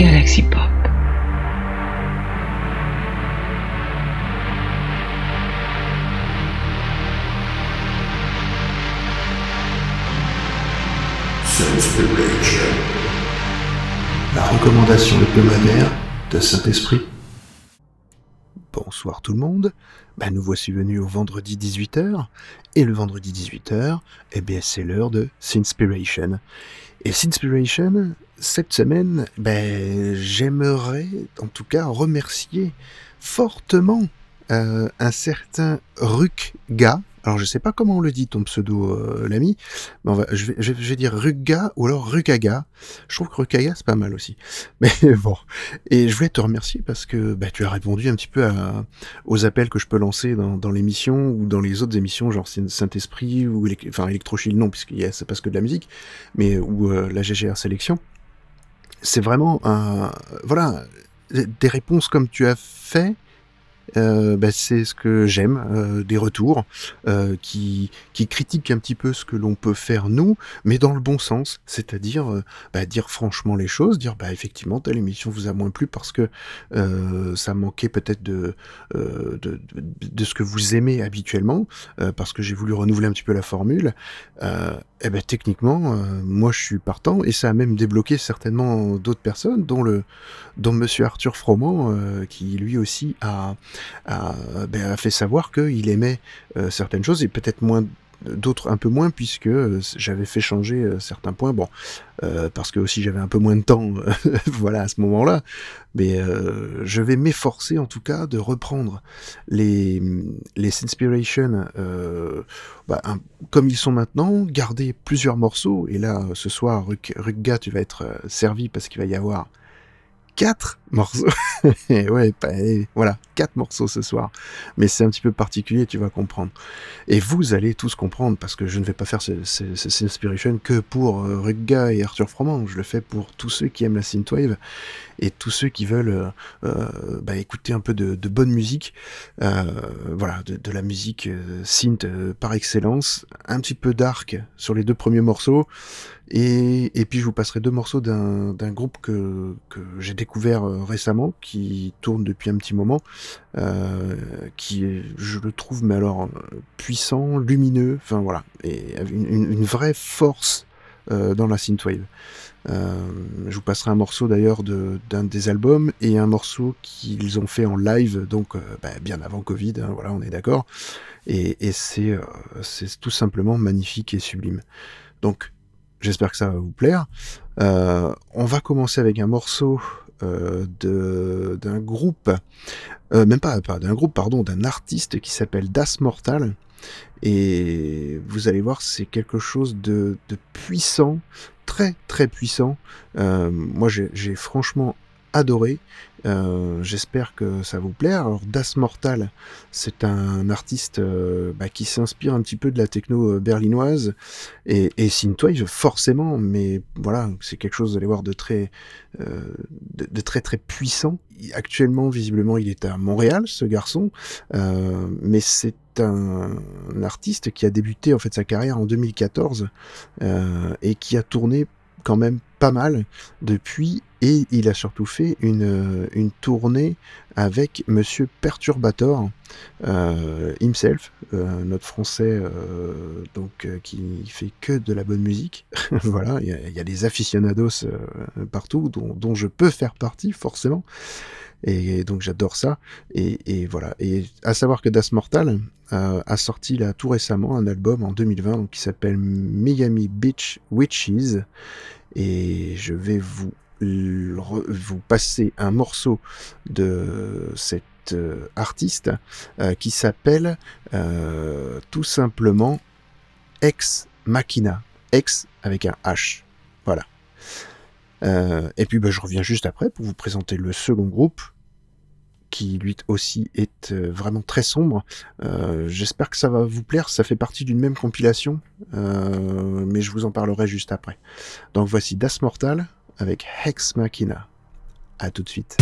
Galaxy Pop. La recommandation hebdomadaire de Saint-Esprit. Bonsoir tout le monde, ben, nous voici venus au vendredi 18h, et le vendredi 18h, eh bien c'est l'heure de Sinspiration. Et Sinspiration, cette semaine, ben, j'aimerais en tout cas remercier fortement euh, un certain Rukga, alors je sais pas comment on le dit ton pseudo euh, l'ami, on va, je, vais, je, vais, dire Rugga ou alors Rukaga. Je trouve que Rukaga c'est pas mal aussi. Mais bon, et je voulais te remercier parce que bah, tu as répondu un petit peu à, aux appels que je peux lancer dans, dans l'émission ou dans les autres émissions, genre Saint-Esprit ou enfin Electrochill non puisque yeah, c'est pas que de la musique, mais ou euh, la GGR sélection. C'est vraiment un voilà des réponses comme tu as fait euh, bah, c'est ce que j'aime, euh, des retours euh, qui, qui critiquent un petit peu ce que l'on peut faire nous, mais dans le bon sens, c'est-à-dire euh, bah, dire franchement les choses, dire bah effectivement telle émission vous a moins plu parce que euh, ça manquait peut-être de, de, de, de, ce que vous aimez habituellement, parce que j'ai voulu renouveler un petit peu la formule. et ben techniquement, moi je suis partant et ça a même débloqué certainement d'autres personnes, dont le dont Monsieur Arthur Froment, qui lui aussi a a, ben, a fait savoir qu'il aimait euh, certaines choses et peut-être moins d'autres un peu moins puisque euh, j'avais fait changer euh, certains points. Bon parce que aussi j'avais un peu moins de temps voilà à ce moment-là. Mais euh, je vais m'efforcer en tout cas de reprendre les les inspirations bah, comme ils sont maintenant garder plusieurs morceaux. Et là ce soir Rugga tu vas être servi parce qu'il va y avoir quatre morceaux. ouais, voilà, quatre morceaux ce soir. Mais c'est un petit peu particulier, tu vas comprendre. Et vous allez tous comprendre, parce que je ne vais pas faire ce, ce, que pour euh, Rugga et Arthur Froment. Je le fais pour tous ceux qui aiment la synthwave et tous ceux qui veulent euh, euh, bah, écouter un peu de, bonne musique. Euh, voilà, de, de, la musique synth par excellence. Un petit peu dark sur les deux premiers morceaux. Et, et puis je vous passerai deux morceaux d'un groupe que, que j'ai découvert euh, récemment, qui tourne depuis un petit moment, euh, qui est, je le trouve, mais alors puissant, lumineux, enfin voilà, et une, une vraie force euh, dans la synthwave. Euh, je vous passerai un morceau d'ailleurs d'un de, des albums et un morceau qu'ils ont fait en live, donc euh, bah, bien avant Covid, hein, voilà, on est d'accord. Et, et c'est euh, tout simplement magnifique et sublime. Donc J'espère que ça va vous plaire. Euh, on va commencer avec un morceau euh, d'un groupe, euh, même pas, pas d'un groupe, pardon, d'un artiste qui s'appelle Das Mortal. Et vous allez voir, c'est quelque chose de, de, puissant, très très puissant. Euh, moi, j'ai franchement adoré. Euh, J'espère que ça vous plaît. Alors Das Mortal, c'est un artiste euh, bah, qui s'inspire un petit peu de la techno euh, berlinoise et, et synthwave forcément, mais voilà, c'est quelque chose, allez voir, de très, euh, de, très très puissant. Actuellement, visiblement, il est à Montréal, ce garçon, euh, mais c'est un, un, artiste qui a débuté en fait sa carrière en 2014 euh, et qui a tourné quand même pas mal depuis et il a surtout fait une, une tournée avec Monsieur Perturbator euh, himself, euh, notre français euh, donc qui fait que de la bonne musique. voilà, il y, a des aficionados partout dont, dont, je peux faire partie forcément. Et, donc j'adore ça. Et, voilà. Et à savoir que Das Mortal a sorti là tout récemment un album en 2020 donc, qui s'appelle Miami Beach Witches et je vais vous vous passer un morceau de cet euh, artiste euh, qui s'appelle euh, tout simplement Ex Machina. Ex avec un H. Voilà. et puis bah, je reviens juste après pour vous présenter le second groupe qui lui aussi est vraiment très sombre. J'espère que ça va vous plaire, ça fait partie d'une même compilation, mais je vous en parlerai juste après. Donc voici Das Mortal avec Hex Machina. A tout de suite.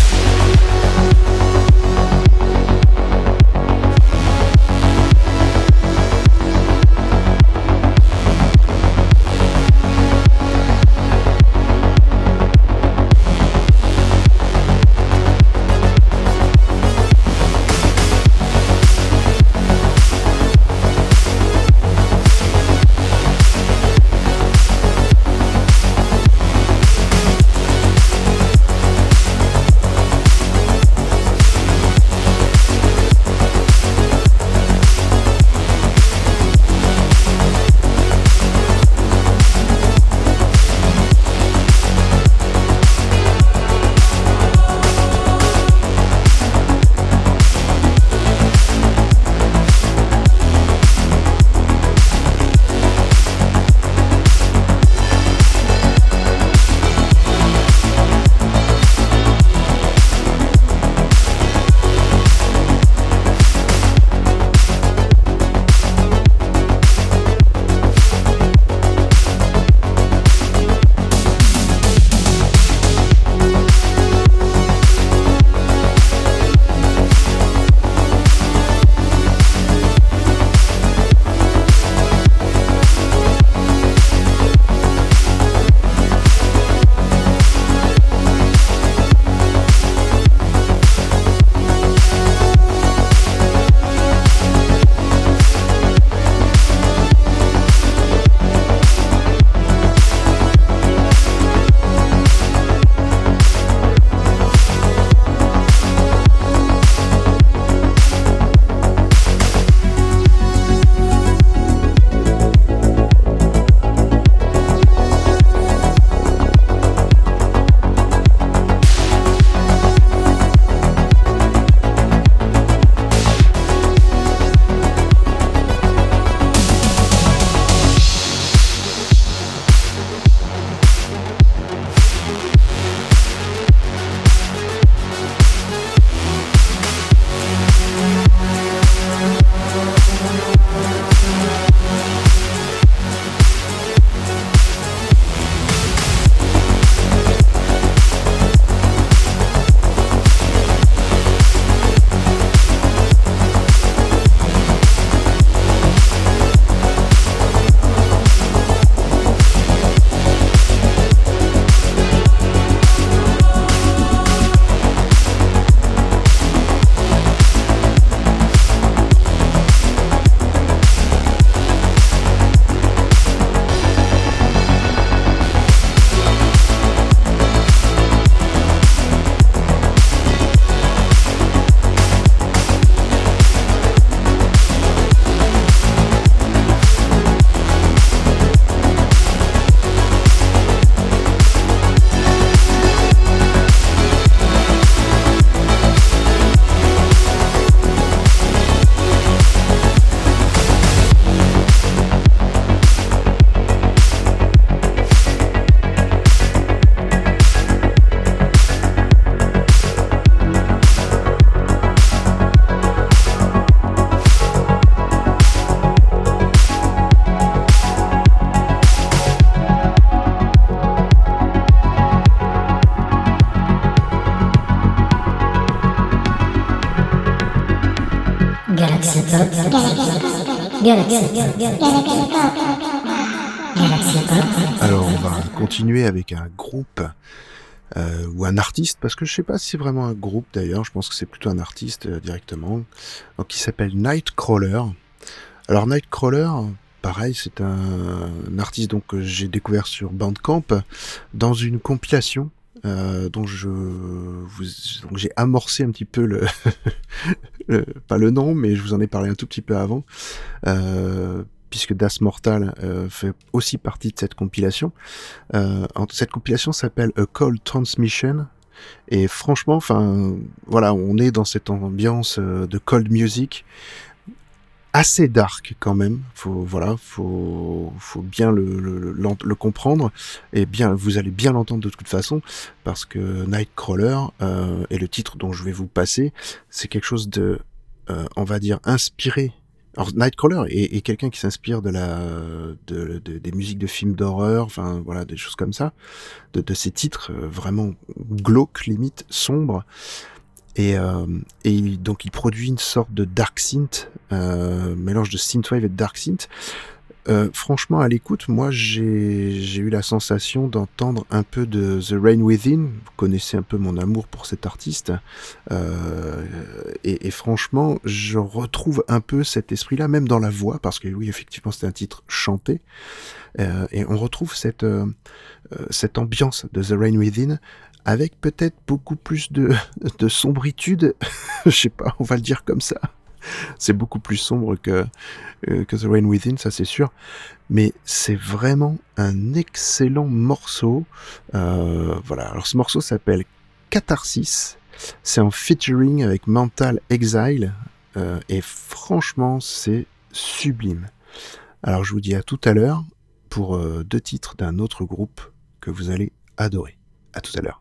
Alors on va continuer avec un groupe euh, ou un artiste, parce que je sais pas si c'est vraiment un groupe d'ailleurs, je pense que c'est plutôt un artiste euh, directement, donc qui s'appelle Nightcrawler. Alors Nightcrawler, pareil, c'est un, artiste donc que j'ai découvert sur Bandcamp dans une compilation euh, dont vous, j'ai amorcé un petit peu le, pas le nom, mais je vous en ai parlé un tout petit peu avant, euh, puisque Das Mortal euh, fait aussi partie de cette compilation. Euh, cette compilation s'appelle A Cold Transmission. Et franchement, enfin, voilà, on est dans cette ambiance de cold music assez dark quand même. Faut voilà, faut faut bien le, le, le, comprendre et bien vous allez bien l'entendre de toute façon parce que Nightcrawler euh, et le titre dont je vais vous passer, c'est quelque chose de euh, on va dire inspiré. Alors Nightcrawler est, quelqu'un qui s'inspire de la de, de, des musiques de films d'horreur, enfin voilà des choses comme ça, de, de ces titres euh, vraiment glauques, limite sombres. Et, euh, donc il produit une sorte de dark synth, euh, mélange de synthwave et de dark synth. Euh, franchement, à l'écoute, moi j'ai eu la sensation d'entendre un peu de The Rain Within. Vous connaissez un peu mon amour pour cet artiste. Et, franchement, je retrouve un peu cet esprit-là, même dans la voix, parce que oui, effectivement, c'est un titre chanté. Et on retrouve cette ambiance de The Rain Within avec peut-être beaucoup plus de, de sombritude. Je sais pas, on va le dire comme ça. C'est beaucoup plus sombre que, euh, que The Rain Within, ça c'est sûr. Mais c'est vraiment un excellent morceau. Euh, voilà, alors ce morceau s'appelle Catharsis. C'est en featuring avec Mental Exile. Euh, et franchement, c'est sublime. Alors je vous dis à tout à l'heure pour deux titres d'un autre groupe que vous allez adorer. À tout à l'heure.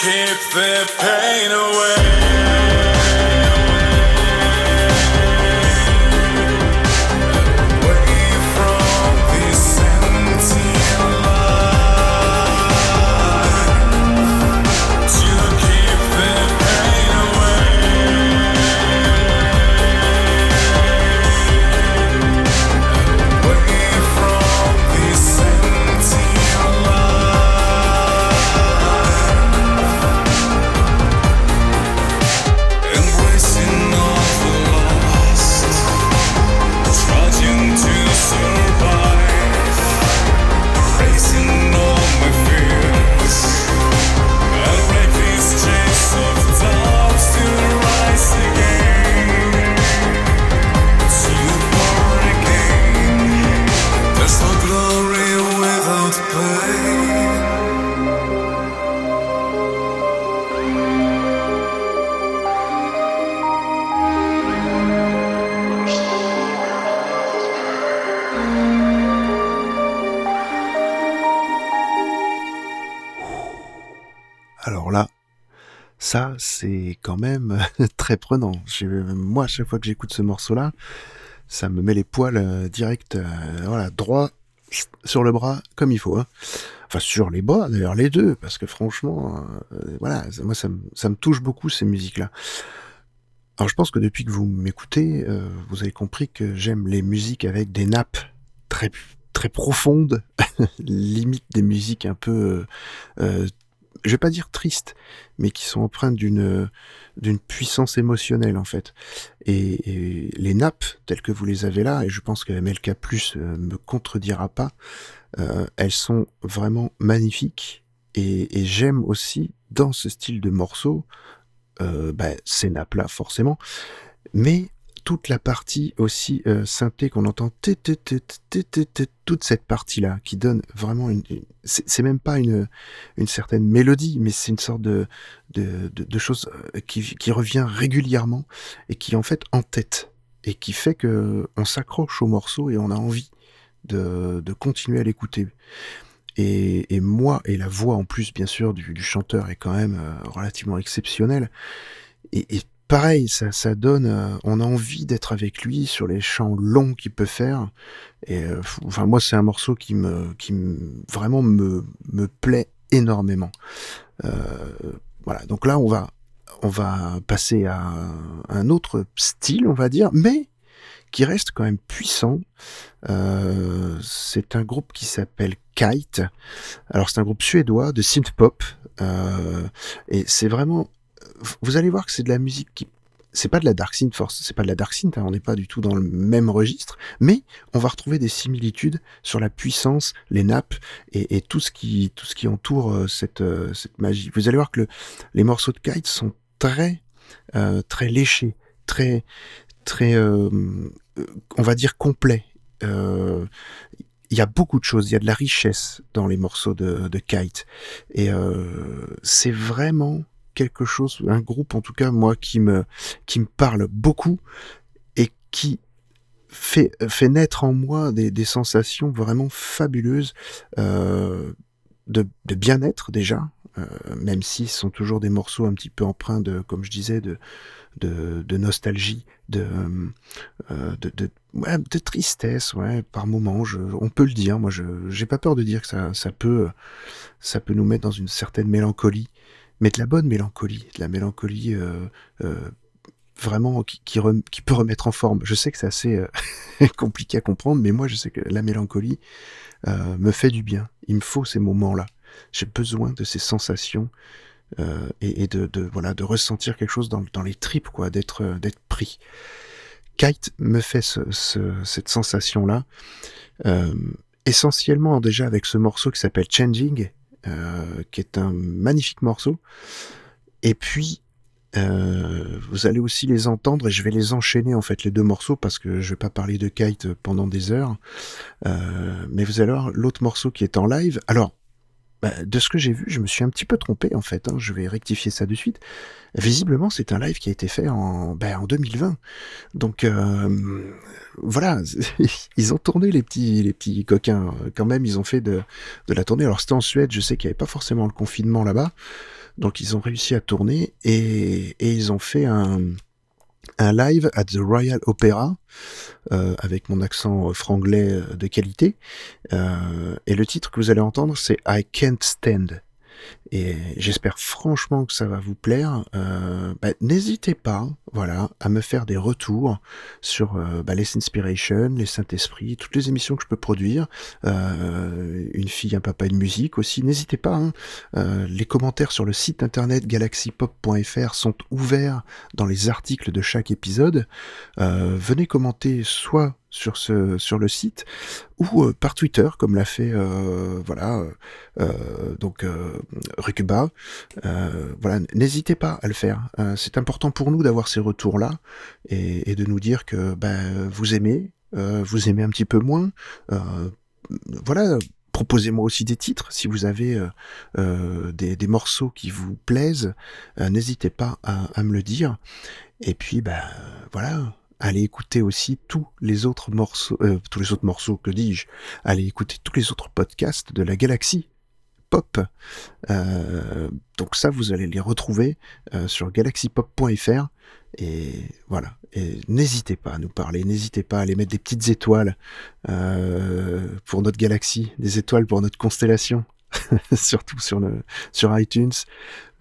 Keep the pain away. Ça, c'est quand même très prenant. Moi, à chaque fois que j'écoute ce morceau-là, ça me met les poils euh, direct, euh, voilà, droit sur le bras, comme il faut. hein. Enfin, sur les bras, d'ailleurs, les deux, parce que franchement, euh, voilà, moi, ça me, touche beaucoup, ces musiques-là. Alors, je pense que depuis que vous m'écoutez, euh, vous avez compris que j'aime les musiques avec des nappes très, très profondes, limite des musiques un peu... euh, euh, je vais pas dire tristes, mais qui sont empreintes d'une d'une puissance émotionnelle en fait. Et, et les nappes telles que vous les avez là, et je pense que MLK Plus euh, me contredira pas, euh, elles sont vraiment magnifiques. Et, et j'aime aussi dans ce style de morceau euh, bah, ces nappes là forcément, mais toute la partie aussi euh, synthé qu'on entend, toute cette partie là qui donne vraiment une, c'est même pas une une certaine mélodie, mais c'est une sorte de, de, de, chose euh, qui, revient régulièrement et qui en fait en tête et qui fait que on s'accroche au morceau et on a envie de, de continuer à l'écouter. Et, et moi, et la voix en plus, bien sûr, du, du chanteur est quand même euh, relativement exceptionnelle. Et, et pareil, ça, ça donne, euh, on a envie d'être avec lui sur les chants longs qu'il peut faire. Et euh, enfin, moi, c'est un morceau qui me, qui me, vraiment me, me plaît énormément. Euh, voilà. Donc là, on va, on va passer à un autre style, on va dire, mais qui reste quand même puissant. Euh, c'est un groupe qui s'appelle Kite. Alors c'est un groupe suédois de synth pop et c'est vraiment. Vous allez voir que c'est de la musique qui. C'est pas de la dark synth force, c'est pas de la dark synth, hein, on n'est pas du tout dans le même registre, mais on va retrouver des similitudes sur la puissance, les nappes et, tout ce qui tout ce qui entoure euh, cette euh, cette magie. Vous allez voir que le- les morceaux de Kite sont très euh, très léchés, très très on va dire complets. Il y a beaucoup de choses, il y a de la richesse dans les morceaux de, de Kite. Et c'est vraiment quelque chose, un groupe en tout cas, moi, qui me, qui me parle beaucoup et qui fait, fait naître en moi des, sensations vraiment fabuleuses euh, de, bien-être déjà, euh, même si ce sont toujours des morceaux un petit peu empreints de, comme je disais, de, de, de nostalgie, de, euh, de, de tristesse, ouais, par moments, je, on peut le dire. Moi, je j'ai pas peur de dire que ça, ça peut, ça peut nous mettre dans une certaine mélancolie, mais de la bonne mélancolie, de la mélancolie euh, euh, vraiment qui, qui, qui peut remettre en forme. Je sais que c'est assez euh, compliqué à comprendre, mais moi, je sais que la mélancolie me fait du bien. Il me faut ces moments-là. J'ai besoin de ces sensations euh, et, et de, de voilà de ressentir quelque chose dans, dans les tripes, quoi, d'être d'être pris. Kite me fait ce, ce- cette sensation-là, euh, essentiellement déjà avec ce morceau qui s'appelle Changing, euh, qui est un magnifique morceau. Et puis, euh, vous allez aussi les entendre et je vais les enchaîner en fait les deux morceaux parce que je vais pas parler de Kite pendant des heures. Euh, mais vous allez voir l'autre morceau qui est en live. Alors, bah, de ce que j'ai vu, je me suis un petit peu trompé en fait. hein, je vais rectifier ça de suite. Visiblement, c'est un live qui a été fait en, ben, en 2020. Donc euh, voilà, ils ont tourné les petits, les petits coquins. Quand même, ils ont fait de, de la tournée. Alors c'était en Suède. Je sais qu'il n'y avait pas forcément le confinement là-bas. Donc ils ont réussi à tourner et, et ils ont fait un, un live at the Royal Opera euh, avec mon accent franglais euh, de qualité. Euh, et le titre que vous allez entendre, c'est I Can't Stand. Et j'espère franchement que ça va vous plaire. Euh, bah, N'hésitez pas, voilà, à me faire des retours sur euh, bah, les Inspiration, les Saint-Esprit, toutes les émissions que je peux produire. Euh, une fille, un papa, une musique aussi. N'hésitez pas. Hein. Les commentaires sur le site internet galaxypop.fr sont ouverts dans les articles de chaque épisode. Venez commenter soit sur ce sur le site ou euh, par Twitter comme l'a fait euh, voilà euh, donc Rukuba voilà n'hésitez pas à le faire c'est important pour nous d'avoir ces retours là et, et, de nous dire que ben vous aimez vous aimez un petit peu moins. Voilà proposez-moi aussi des titres si vous avez des, des, morceaux qui vous plaisent n'hésitez pas à, à, me le dire. Et puis ben voilà allez écouter aussi tous les autres morceaux, euh, tous les autres morceaux, que dis-je, allez écouter tous les autres podcasts de la galaxie pop. Euh, donc ça, vous allez les retrouver euh, sur galaxypop.fr et voilà. Et n'hésitez pas à nous parler, n'hésitez pas à aller mettre des petites étoiles pour notre galaxie, des étoiles pour notre constellation. surtout sur sur iTunes.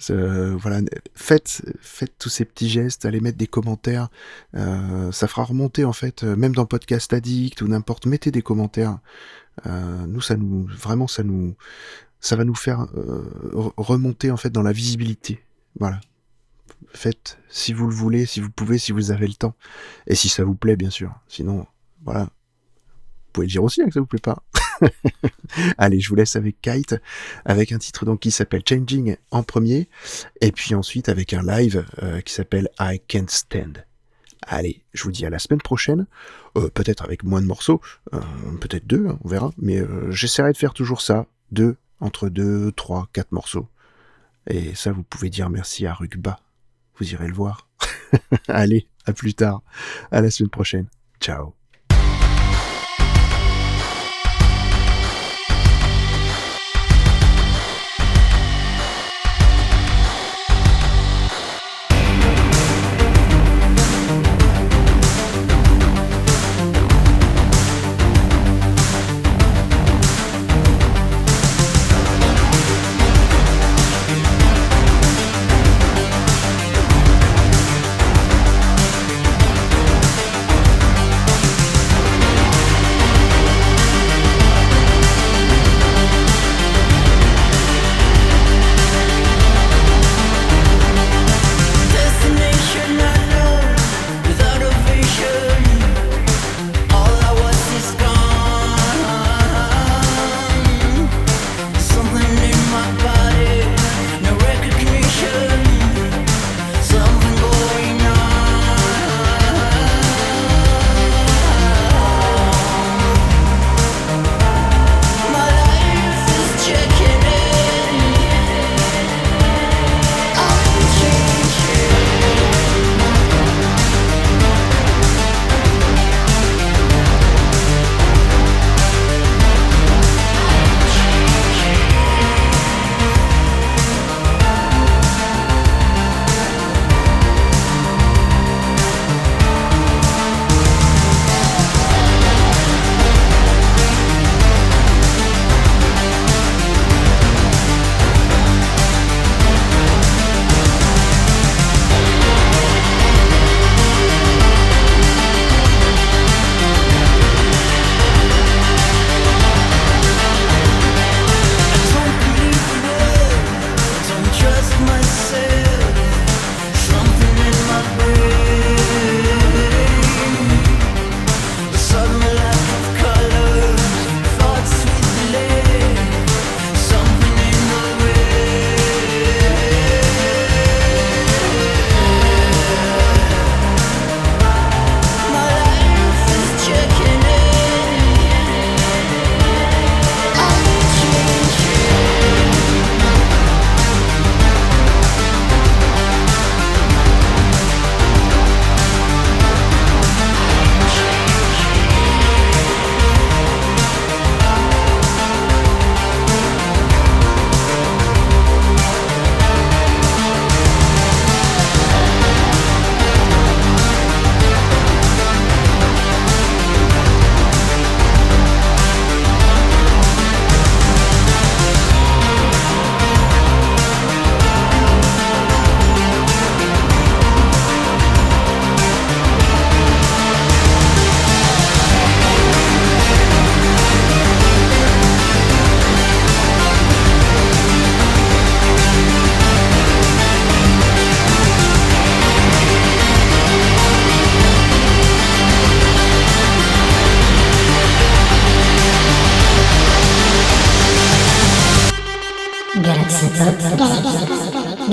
Voilà, faites faites tous ces petits gestes, allez mettre des commentaires, euh, ça fera remonter en fait, euh, même dans Podcast Addict ou n'importe, mettez des commentaires. Euh, nous, ça nous vraiment ça nous ça va nous faire remonter en fait dans la visibilité. Voilà. Faites si vous le voulez, si vous pouvez, si vous avez le temps et si ça vous plaît bien sûr. Sinon, voilà. Vous pouvez le dire aussi hein, que ça vous plaît pas. Allez, je vous laisse avec Kite, avec un titre donc qui s'appelle Changing en premier, et puis ensuite avec un live euh, qui s'appelle I Can't Stand. Allez, je vous dis à la semaine prochaine, euh, peut-être avec moins de morceaux, euh, peut-être deux, hein, on verra, mais j'essaierai de faire toujours ça, deux, entre deux, trois, quatre morceaux. Et ça, vous pouvez dire merci à Rugba, vous irez le voir. Allez, à plus tard, à la semaine prochaine. Ciao.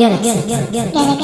亮了亮了亮了亮了